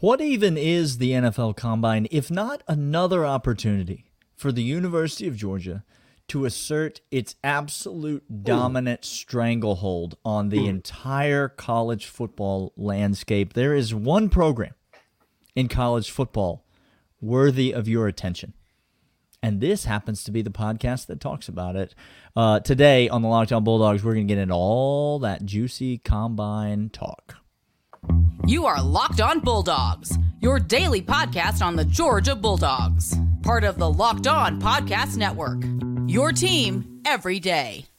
What even is the NFL Combine if not another opportunity for the University of Georgia to assert its absolute dominant stranglehold on the entire college football landscape? There is one program in college football worthy of your attention. And this happens to be the podcast that talks about it. Uh, today on the Locked On Bulldogs, we're going to get into all that juicy combine talk. You are Locked On Bulldogs, your daily podcast on the Georgia Bulldogs, part of the Locked On Podcast Network. Your team every day.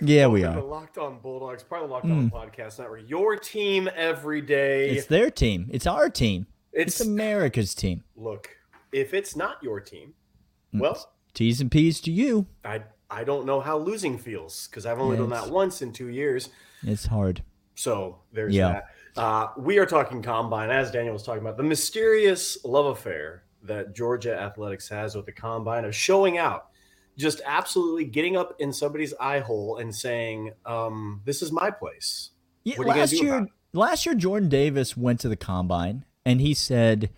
Yeah, we are. Locked On Bulldogs, part of the Locked On Podcast Network. Your team every day. It's their team. It's our team. It's, It's- America's team. Look, if it's not your team, Mm. well, T's and P's to you. I I don't know how losing feels because I've only done that once in two years. It's hard. So there's Yeah. that. Uh, we are talking combine, as Daniel was talking about, the mysterious love affair that Georgia athletics has with the combine of showing out, just absolutely getting up in somebody's eye hole and saying, um, "This is my place." Yeah, What are you gonna last year, last year Jordan Davis went to the combine and he said,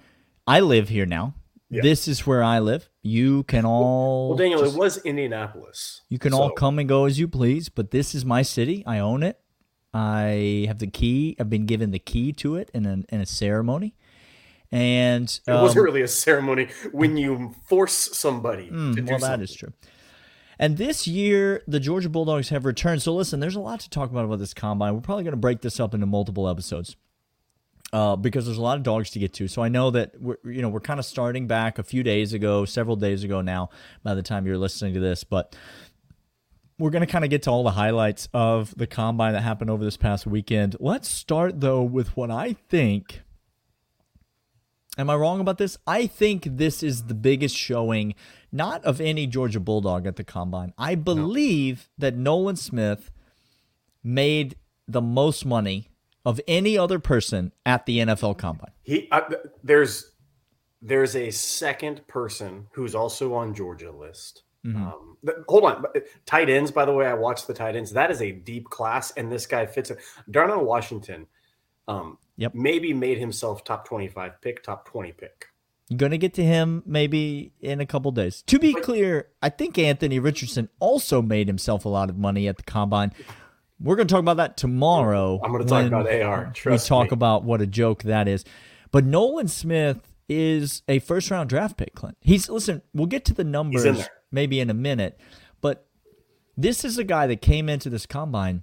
"I live here now. Yeah. This is where I live. You can all Well, Daniel, just- it was Indianapolis. you can all come and go as you please, but this is my city. I own it. I have the key. I've been given the key to it in a, in a ceremony." And It um, wasn't really a ceremony when you force somebody Mm, to do well, something. that is true. And this year, the Georgia Bulldogs have returned. So, listen, there's a lot to talk about about this combine. We're probably going to break this up into multiple episodes uh, because there's a lot of dogs to get to. So, I know that we're you know we're kind of starting back a few days ago, several days ago now. By the time you're listening to this, but we're going to kind of get to all the highlights of the combine that happened over this past weekend. Let's start though with what I think. Am I wrong about this? I think this is the biggest showing, not of any Georgia Bulldog at the combine. I believe that Nolan Smith made the most money of any other person at the NFL combine. He uh, there's there's a second person who's also on Georgia list. Mm-hmm. Um, hold on, uh, tight ends. By the way, I watched the tight ends. That is a deep class, and this guy fits it. Darnell Washington, um, Yep. maybe made himself top twenty-five pick, top twenty pick. Going to get to him maybe in a couple days. To be clear, I think Anthony Richardson also made himself a lot of money at the combine. We're going to talk about that tomorrow. I'm going to talk about AR. Trust we talk me. about what a joke that is. But Nolan Smith is a first round draft pick, Clint. He's listen, we'll get to the numbers there. maybe in a minute, but this is a guy that came into this combine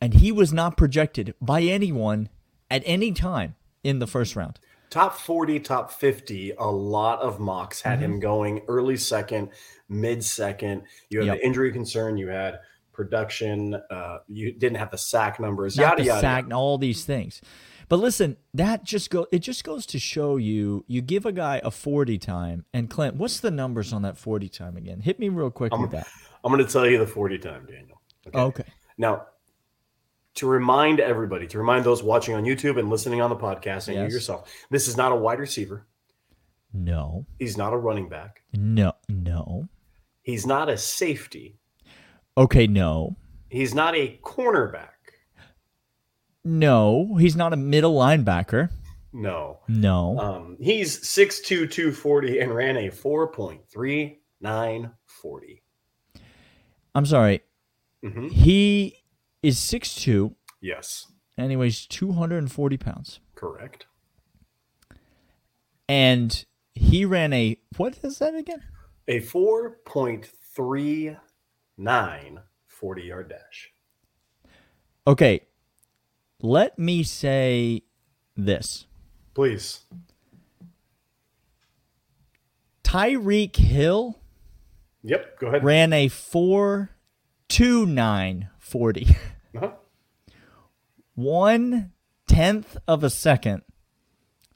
and he was not projected by anyone at any time in the first round. Top 40 top 50 a lot of mocks had Mm-hmm. him going early second mid second you had Yep. the injury concern you had production uh, you didn't have the sack numbers not yada the yada, sack, and all these things. But listen, that just go it just goes to show you you give a guy a 40 time and Clint, what's the numbers on that 40 time again? Hit me real quick with that. i'm going to tell you the 40 time daniel okay Okay. now to remind everybody to remind those watching on youtube and listening on the podcast and Yes. you yourself this is not a wide receiver No. he's not a running back No. No. he's not a safety Okay, no. he's not a cornerback No, he's not a middle linebacker. no No. Um, he's 6'2", 240 and ran a 4.3940. I'm sorry. Mhm. He is 6'2 Yes, and he weighs 240 pounds. correct. And he ran a what is that again? A 4.39 40 yard dash. Okay. Let me say this. Please. Tyreek Hill Yep, go ahead. ran a 4 2 9 40. Uh-huh. One tenth of a second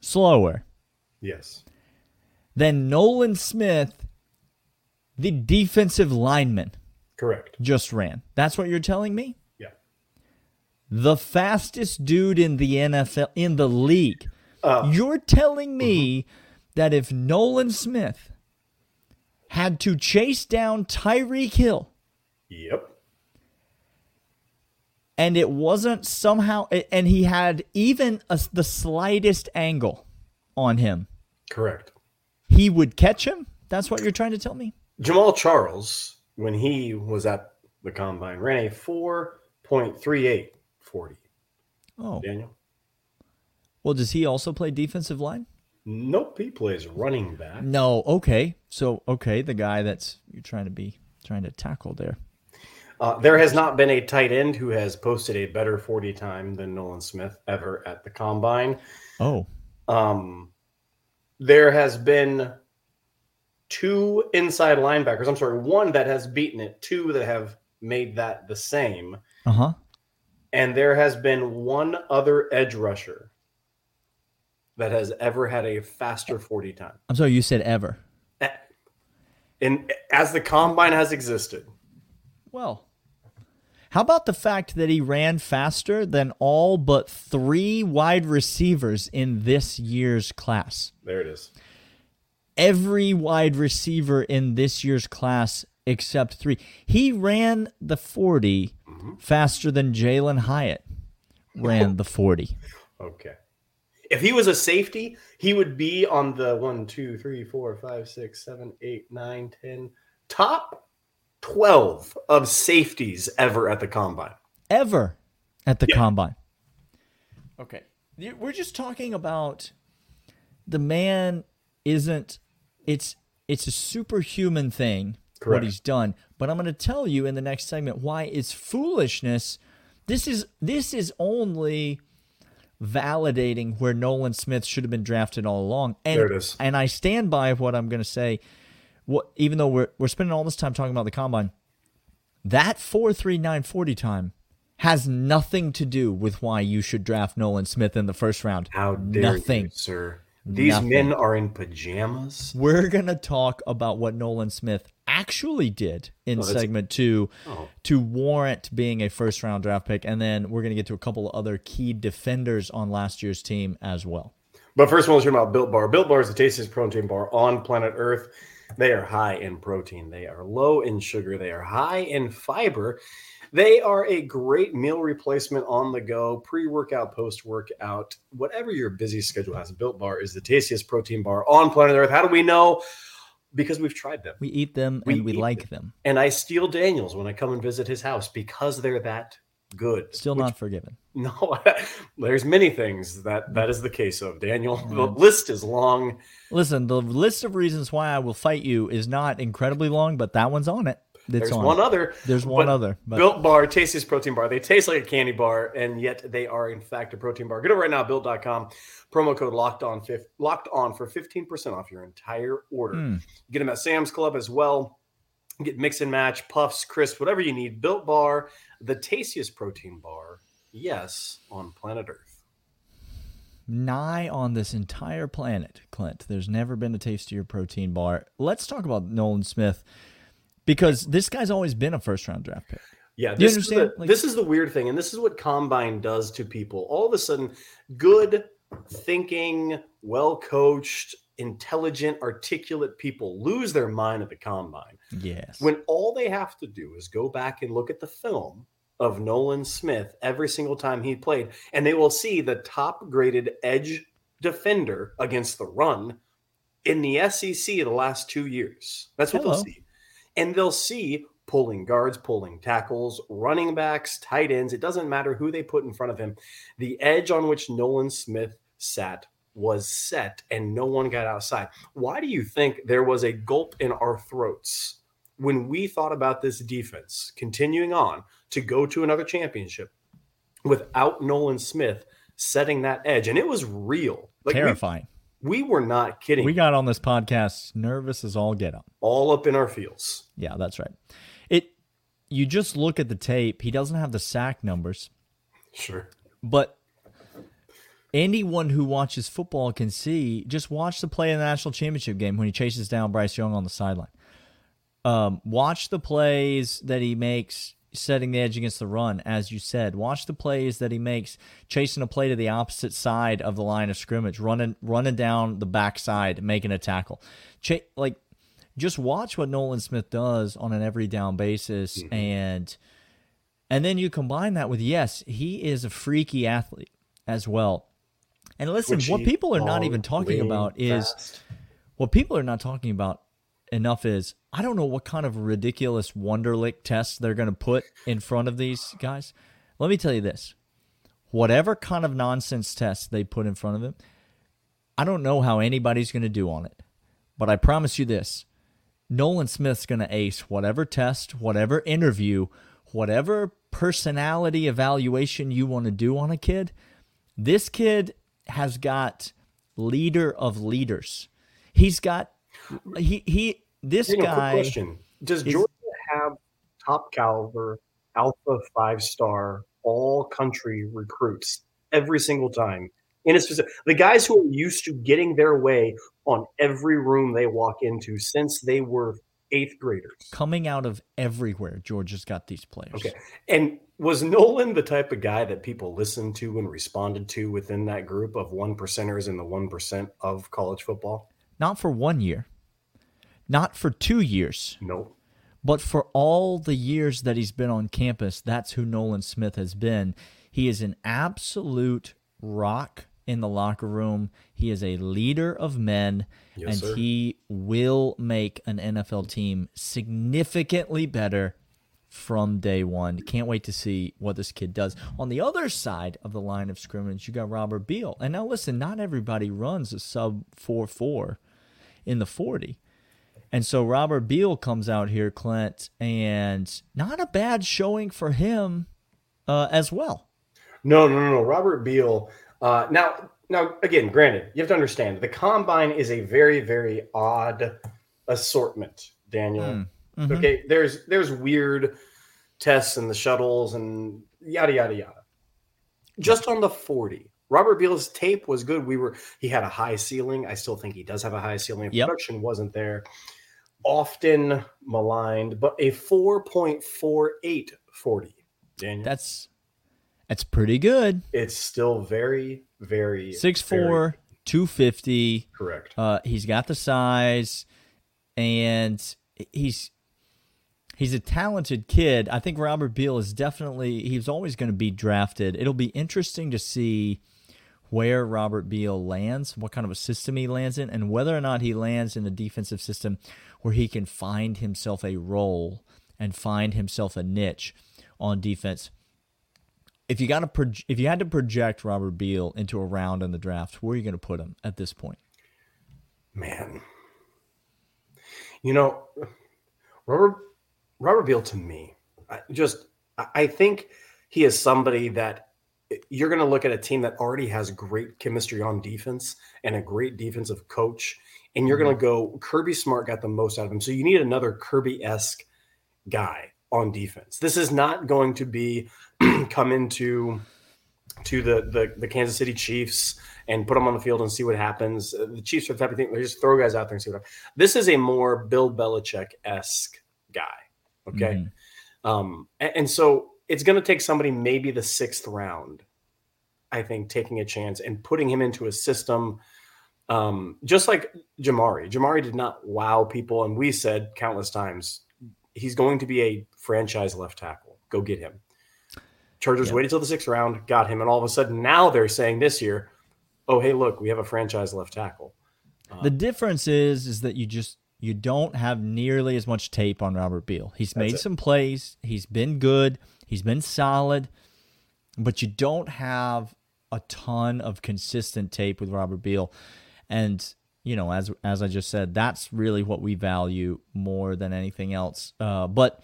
slower Yes. than Nolan Smith, the defensive lineman, Correct. just ran. That's what you're telling me? Yeah. the fastest dude in the NFL in the league. Uh, You're telling me that if Nolan Smith had to chase down Tyreek Hill Yep. and it wasn't somehow and he had even a, the slightest angle on him, Correct. he would catch him? That's what you're trying to tell me? Jamaal Charles, when he was at the combine, ran a 4.38 40. Oh. Daniel? Well, does he also play defensive line? Nope, he plays running back. No. Okay. So, okay, the guy that's you're trying to be trying to tackle there. Uh, there has not been a tight end who has posted a better 40 time than Nolan Smith ever at the combine. Oh. Um, there has been two inside linebackers. I'm sorry, one that has beaten it, two that have made that the same. Uh-huh. And there has been one other edge rusher that has ever had a faster 40 time. I'm sorry, you said ever. And as the combine has existed, Well, how about the fact that he ran faster than all but three wide receivers in this year's class? there it is. Every wide receiver in this year's class except three. He ran the 40 mm-hmm. faster than Jalin Hyatt ran the 40. Okay. If he was a safety, he would be on the one, two, three, four, five, six, seven, eight, nine, ten, top 12 of safeties ever at the combine. Ever at the Yeah. combine. Okay. We're just talking about the man isn't it's it's a superhuman thing what he's done, but I'm going to tell you in the next segment why it's foolishness. This is this is only validating where Nolan Smith should have been drafted all along. And There it is. and I stand by what I'm going to say. What even though we're we're spending all this time talking about the combine, that 43940 time has nothing to do with why you should draft Nolan Smith in the first round. How dare nothing. you, sir? These Nothing. men are in pajamas. We're going to talk about what Nolan Smith actually did in Oh, segment 2 Oh. to warrant being a first round draft pick and then we're going to get to a couple of other key defenders on last year's team as well. But first, we'll talk about Built Bar. Built Bar is the tastiest protein bar on planet Earth. They are high in protein. They are low in sugar. They are high in fiber. They are a great meal replacement on the go, pre workout, post workout, whatever your busy schedule has. Built Bar is the tastiest protein bar on planet Earth. How do we know? Because we've tried them. We eat them We and we like them. And I steal Daniels when I come and visit his house because they're that good. Still Which- not forgiven. No, there's many things that that is the case of Daniel. The list is long. Listen, the list of reasons why I will fight you is not incredibly long, but that one's on it. It's There's on one it. other. There's one but other, but- Built Bar, tastiest protein bar. They taste like a candy bar, and yet they are in fact a protein bar. Get over right now, built.com. Promo code locked on locked on for 15% off your entire order. Hmm. Get them at Sam's Club as well. Get mix and match, puffs, crisp, whatever you need. Built Bar, the tastiest protein bar, yes, on planet Earth. nigh on this entire planet, Clint. There's never been a tastier protein bar. Let's talk about Nolan Smith because this guy's always been a first round draft pick. Yeah, this is, the, Like- this is the weird thing, and this is what combine does to people. All of a sudden, good thinking, well coached, intelligent, articulate people lose their mind at the combine Yes. when all they have to do is go back and look at the film of Nolan Smith every single time he played, and they will see the top graded edge defender against the run in the SEC the last two years. That's what Hello. they'll see. And they'll see pulling guards, pulling tackles, running backs, tight ends. It doesn't matter who they put in front of him. The edge on which Nolan Smith sat was set and no one got outside. Why do you think there was a gulp in our throats when we thought about this defense continuing on to go to another championship without Nolan Smith setting that edge? And it was real. Like we, Terrifying. we were not kidding. We got on this podcast nervous as all get up. all up in our feels. Yeah, that's right. It you just look at the tape, he doesn't have the sack numbers, Sure. but anyone who watches football can see just watch the play in the national championship game when he chases down Bryce Young on the sideline. Um, watch the plays that he makes setting the edge against the run, as you said. Watch the plays that he makes, chasing a play to the opposite side of the line of scrimmage, running running down the backside, making a tackle. Ch- like, just watch what Nolan Smith does on an every down basis, mm-hmm. and and then you combine that with yes, he is a freaky athlete as well. And listen, Which what people are not even talking about fast. is what people are not talking about enough is I don't know what kind of ridiculous Wonderlic tests they're going to put in front of these guys. Let me tell you this whatever kind of nonsense test they put in front of them, I don't know how anybody's going to do on it. But I promise you this Nolan Smith's going to ace whatever test, whatever interview, whatever personality evaluation you want to do on a kid. This kid has got leader of leaders. He's got he he this guy. question: Does Georgia have top caliber Alpha five star all country recruits every single time? In a specific, the guys who are used to getting their way on every room they walk into since they were eighth graders. Coming out of everywhere, Georgia's got these players. Okay. And was Nolan the type of guy that people listened to and responded to within that group of one percenters in the one percent of college football? Not for one year. Not for two years. Nope. But for all the years that he's been on campus, that's who Nolan Smith has been. He is an absolute rock in the locker room. He is a leader of men, yes, and sir. he will make an NFL team significantly better from day one. Can't wait to see what this kid does. On the other side of the line of scrimmage, you got Robert Beal. And now listen, not everybody runs a sub 4 4 in the 40. And so Robert Beal comes out here, Clint, and not a bad showing for him uh, as well. No, no, no, no. Robert Beal. Uh, now, now again, granted, you have to understand the combine is a very, very odd assortment, Daniel. Mm, mm-hmm. Okay, there's there's weird tests and the shuttles and yada yada yada. Just on the 40, Robert Beal's tape was good. We were he had a high ceiling. I still think he does have a high ceiling. Yep. Production wasn't there often maligned, but a 4.48 40. Daniel. That's that's pretty good. It's still very, very six four, two fifty. Correct. Uh, he's got the size, and he's he's a talented kid. I think Robert Beal is definitely he's always going to be drafted. It'll be interesting to see where Robert Beal lands, what kind of a system he lands in, and whether or not he lands in a defensive system where he can find himself a role and find himself a niche on defense. If you got to pro- if you had to project Robert Beal into a round in the draft, where are you going to put him at this point? Man, you know, Robert Robert Beal to me, I just I think he is somebody that you're going to look at a team that already has great chemistry on defense and a great defensive coach, and you're mm-hmm. going to go Kirby Smart got the most out of him. So you need another Kirby esque guy on defense. This is not going to be come into to the, the the Kansas City Chiefs and put them on the field and see what happens. Uh, the Chiefs are the type of thing they just throw guys out there and see what happens. This is a more Bill Belichick esque guy. Okay. Mm-hmm. Um, and, and so it's going to take somebody maybe the sixth round, I think, taking a chance and putting him into a system. Um, just like Jamaree, Jamaree did not wow people, and we said countless times he's going to be a franchise left tackle. Go get him. Chargers waited till the sixth round, got him, and all of a sudden now they're saying this year, "Oh, hey, look, we have a franchise left tackle." the um, difference is, is that you just you don't have nearly as much tape on Robert Beal. He's made some plays. He's been good. He's been solid, but you don't have a ton of consistent tape with Robert Beal. And you know, as as I just said, that's really what we value more than anything else. Uh, but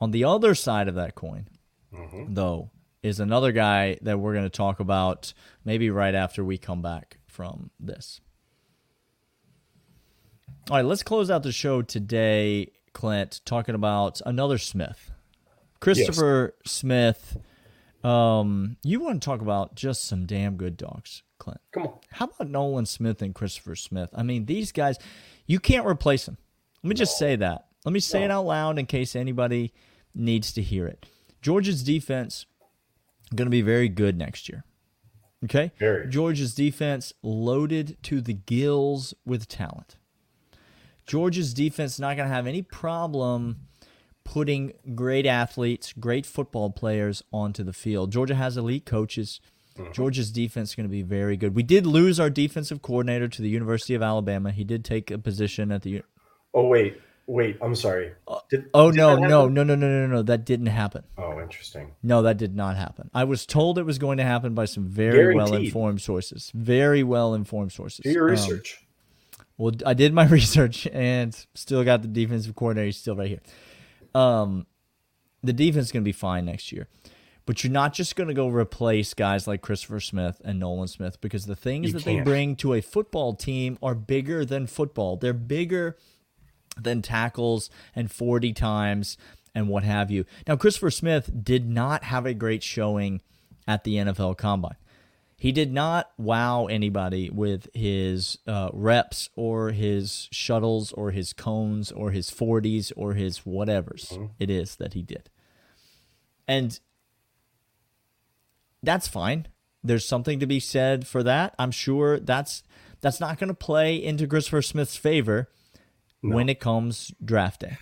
on the other side of that coin, mm-hmm. though, is another guy that we're going to talk about maybe right after we come back from this. All right, let's close out the show today, Clint, talking about another Smith. Christopher yes. Smith. Um, you want to talk about just some damn good dogs, Clint? Come on. How about Nolan Smith and Christopher Smith? I mean, these guys, you can't replace them. Let me no. just say that. Let me say no. it out loud in case anybody needs to hear it. Georgia's defense going to be very good next year. Okay? Very. Georgia's defense loaded to the gills with talent. Georgia's defense not going to have any problem putting great athletes, great football players onto the field. Georgia has elite coaches. Georgia's defense is going to be very good. We did lose our defensive coordinator to the University of Alabama. He did take a position at the. Oh wait, wait. I'm sorry. Did, Oh did no, no, no, no, no, no, no! That didn't happen. Oh, interesting. No, that did not happen. I was told it was going to happen by some very well informed sources. Very well informed sources. Do your Um, research. well, I did my research and still got the defensive coordinator still right here. Um, the defense is going to be fine next year, but you're not just going to go replace guys like Christopher Smith and Nolan Smith because the things You that they can't. bring to a football team are bigger than football. They're bigger than tackles and 40 times and what have you. Now, Christopher Smith did not have a great showing at the NFL Combine. He did not wow anybody with his uh, reps or his shuttles or his cones or his 40s or his whatevers it is that he did. And that's fine. There's something to be said for that. I'm sure that's that's not going to play into Christopher Smith's favor when it comes drafting.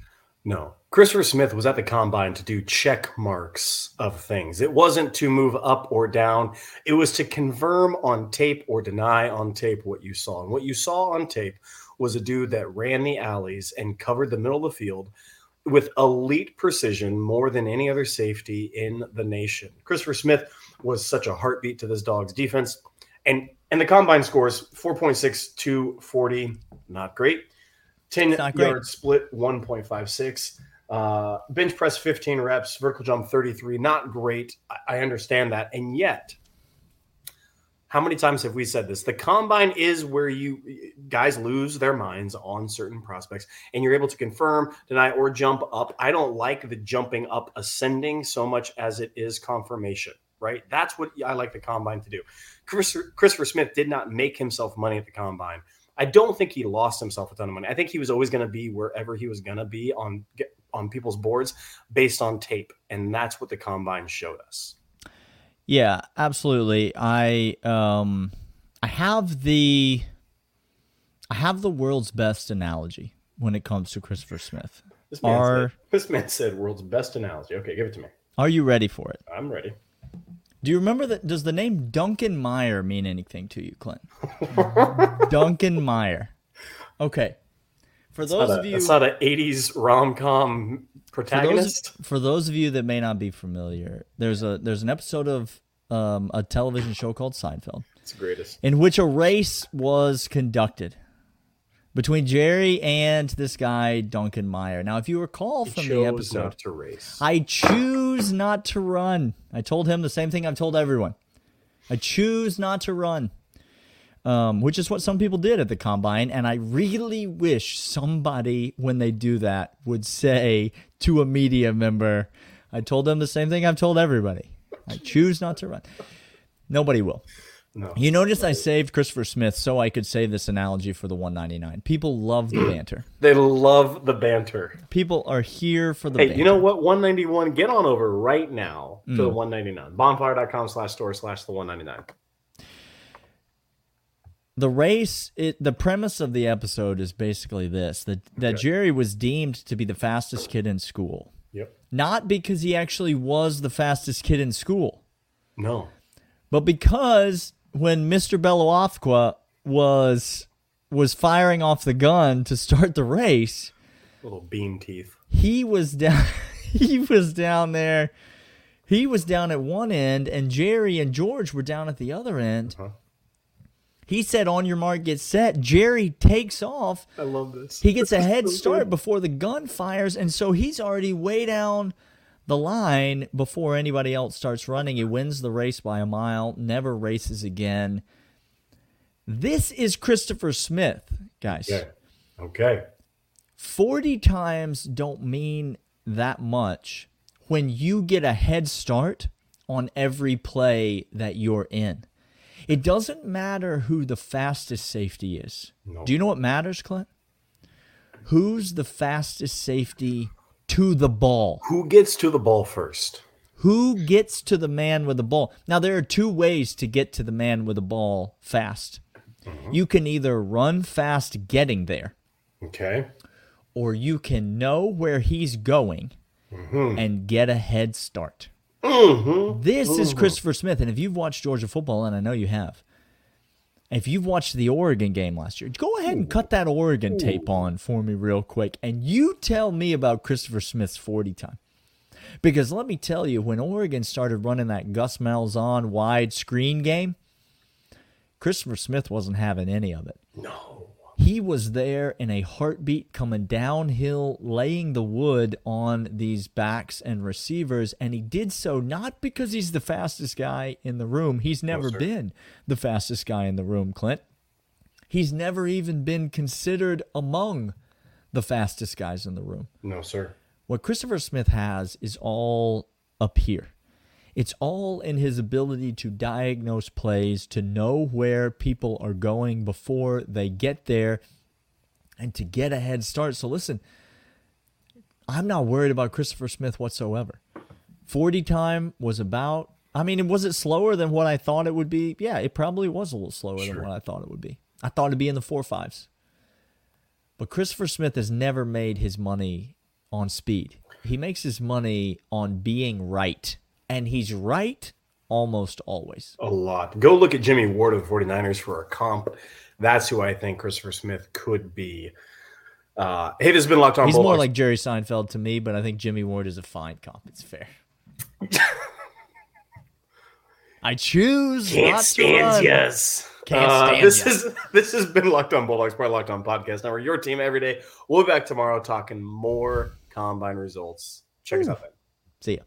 No. Christopher Smith was at the combine to do check marks of things. It wasn't to move up or down. It was to confirm on tape or deny on tape what you saw. And what you saw on tape was a dude that ran the alleys and covered the middle of the field with elite precision more than any other safety in the nation. Christopher Smith was such a heartbeat to this dog's defense. And and the combine scores 4.6 to 40, not great. 10 not great. yard split 1.56. Uh, bench press 15 reps, vertical jump 33. Not great. I, I understand that. And yet, how many times have we said this? The combine is where you guys lose their minds on certain prospects and you're able to confirm, deny, or jump up. I don't like the jumping up ascending so much as it is confirmation, right? That's what I like the combine to do. Christopher, Christopher Smith did not make himself money at the combine. I don't think he lost himself a ton of money. I think he was always going to be wherever he was going to be on on people's boards based on tape, and that's what the combine showed us. Yeah, absolutely. I um I have the I have the world's best analogy when it comes to Christopher Smith. This man, Are said, this man said world's best analogy. Okay, give it to me. are you ready for it? I'm ready. Do you remember that does the name Duncan Meyer mean anything to you, Clint? Duncan Meyer. Okay. For those Not a- of you That's not an 80s rom com for those, protagonist. for those of you that may not be familiar, there's a there's an episode of um, a television show called Seinfeld It's the greatest. in which a race was conducted between Jerry and this guy Duncan Meyer. Now, if you recall from the episode, not to race. I choose not to run. I told him the same thing I've told everyone. I choose not to run. Um, which is what some people did at the combine, and I really wish somebody, when they do that, would say to a media member, "I told them the same thing I've told everybody. I choose not to run." Nobody will. No. You notice I saved Christopher Smith so I could save this analogy for the 199. People love the banter. They love the banter. People are here for the Hey, banter. you know what? 191, get on over right now to Mm. the 199. Bonfire.com slash store slash the 199. the race it the premise of the episode is basically this that that Okay. Jerry was deemed to be the fastest kid in school Yep. not because he actually was the fastest kid in school No. but because when Mr. Bevilacqua was was firing off the gun to start the race Little bean teeth. he was down he was down there he was down at one end and Jerry and George were down at the other end Uh-huh. he said on your mark get set Jerry takes off I love this. he gets a head So start good. before the gun fires and so he's already way down the line before anybody else starts running he wins the race by a mile never races again this is Christopher Smith guys Okay. Okay. 40 times don't mean that much when you get a head start on every play that you're in. It doesn't matter who the fastest safety is. No. Do you know what matters, Clint? Who's the fastest safety to the ball? Who gets to the ball first? Who gets to the man with the ball? Now, there are two ways to get to the man with the ball fast. Mm-hmm. You can either run fast getting there, Okay. or you can know where he's going mm-hmm. and get a head start. Mm-hmm. This is mm-hmm. Christopher Smith. And if you've watched Georgia football, and I know you have, if you've watched the Oregon game last year, go ahead and cut that Oregon tape on for me real quick. And you tell me about Christopher Smith's 40 time. Because let me tell you, when Oregon started running that Gus Malzahn wide screen game, Christopher Smith wasn't having any of it. No. He was there in a heartbeat coming downhill, laying the wood on these backs and receivers. And he did so not because he's the fastest guy in the room. He's never sir. been the fastest guy in the room, Clint. He's never even been considered among the fastest guys in the room. No, sir. What Christopher Smith has is all up here. It's all in his ability to diagnose plays, to know where people are going before they get there, and to get a head start. So, listen, I'm not worried about Christopher Smith whatsoever. 40 time was about, I mean, was it slower than what I thought it would be? Yeah, it probably was a little slower than what I thought it would be. I thought it'd be in the four fives. But Christopher Smith has never made his money on speed. He makes his money on being right. And he's right almost always. A lot. Go look at Jimmy Ward of the 49ers for a comp. That's who I think Christopher Smith could be. Uh, it has been locked on. He's more like Jerry Seinfeld to me, but I think Jimmy Ward is a fine comp. It's fair. I choose Can't stand yes. Can't Uh, stand this ya. is this has been Locked On Bulldogs, of Locked On Podcast Network. Your team every day. We'll be back tomorrow talking more combine results. Check us out then. See ya.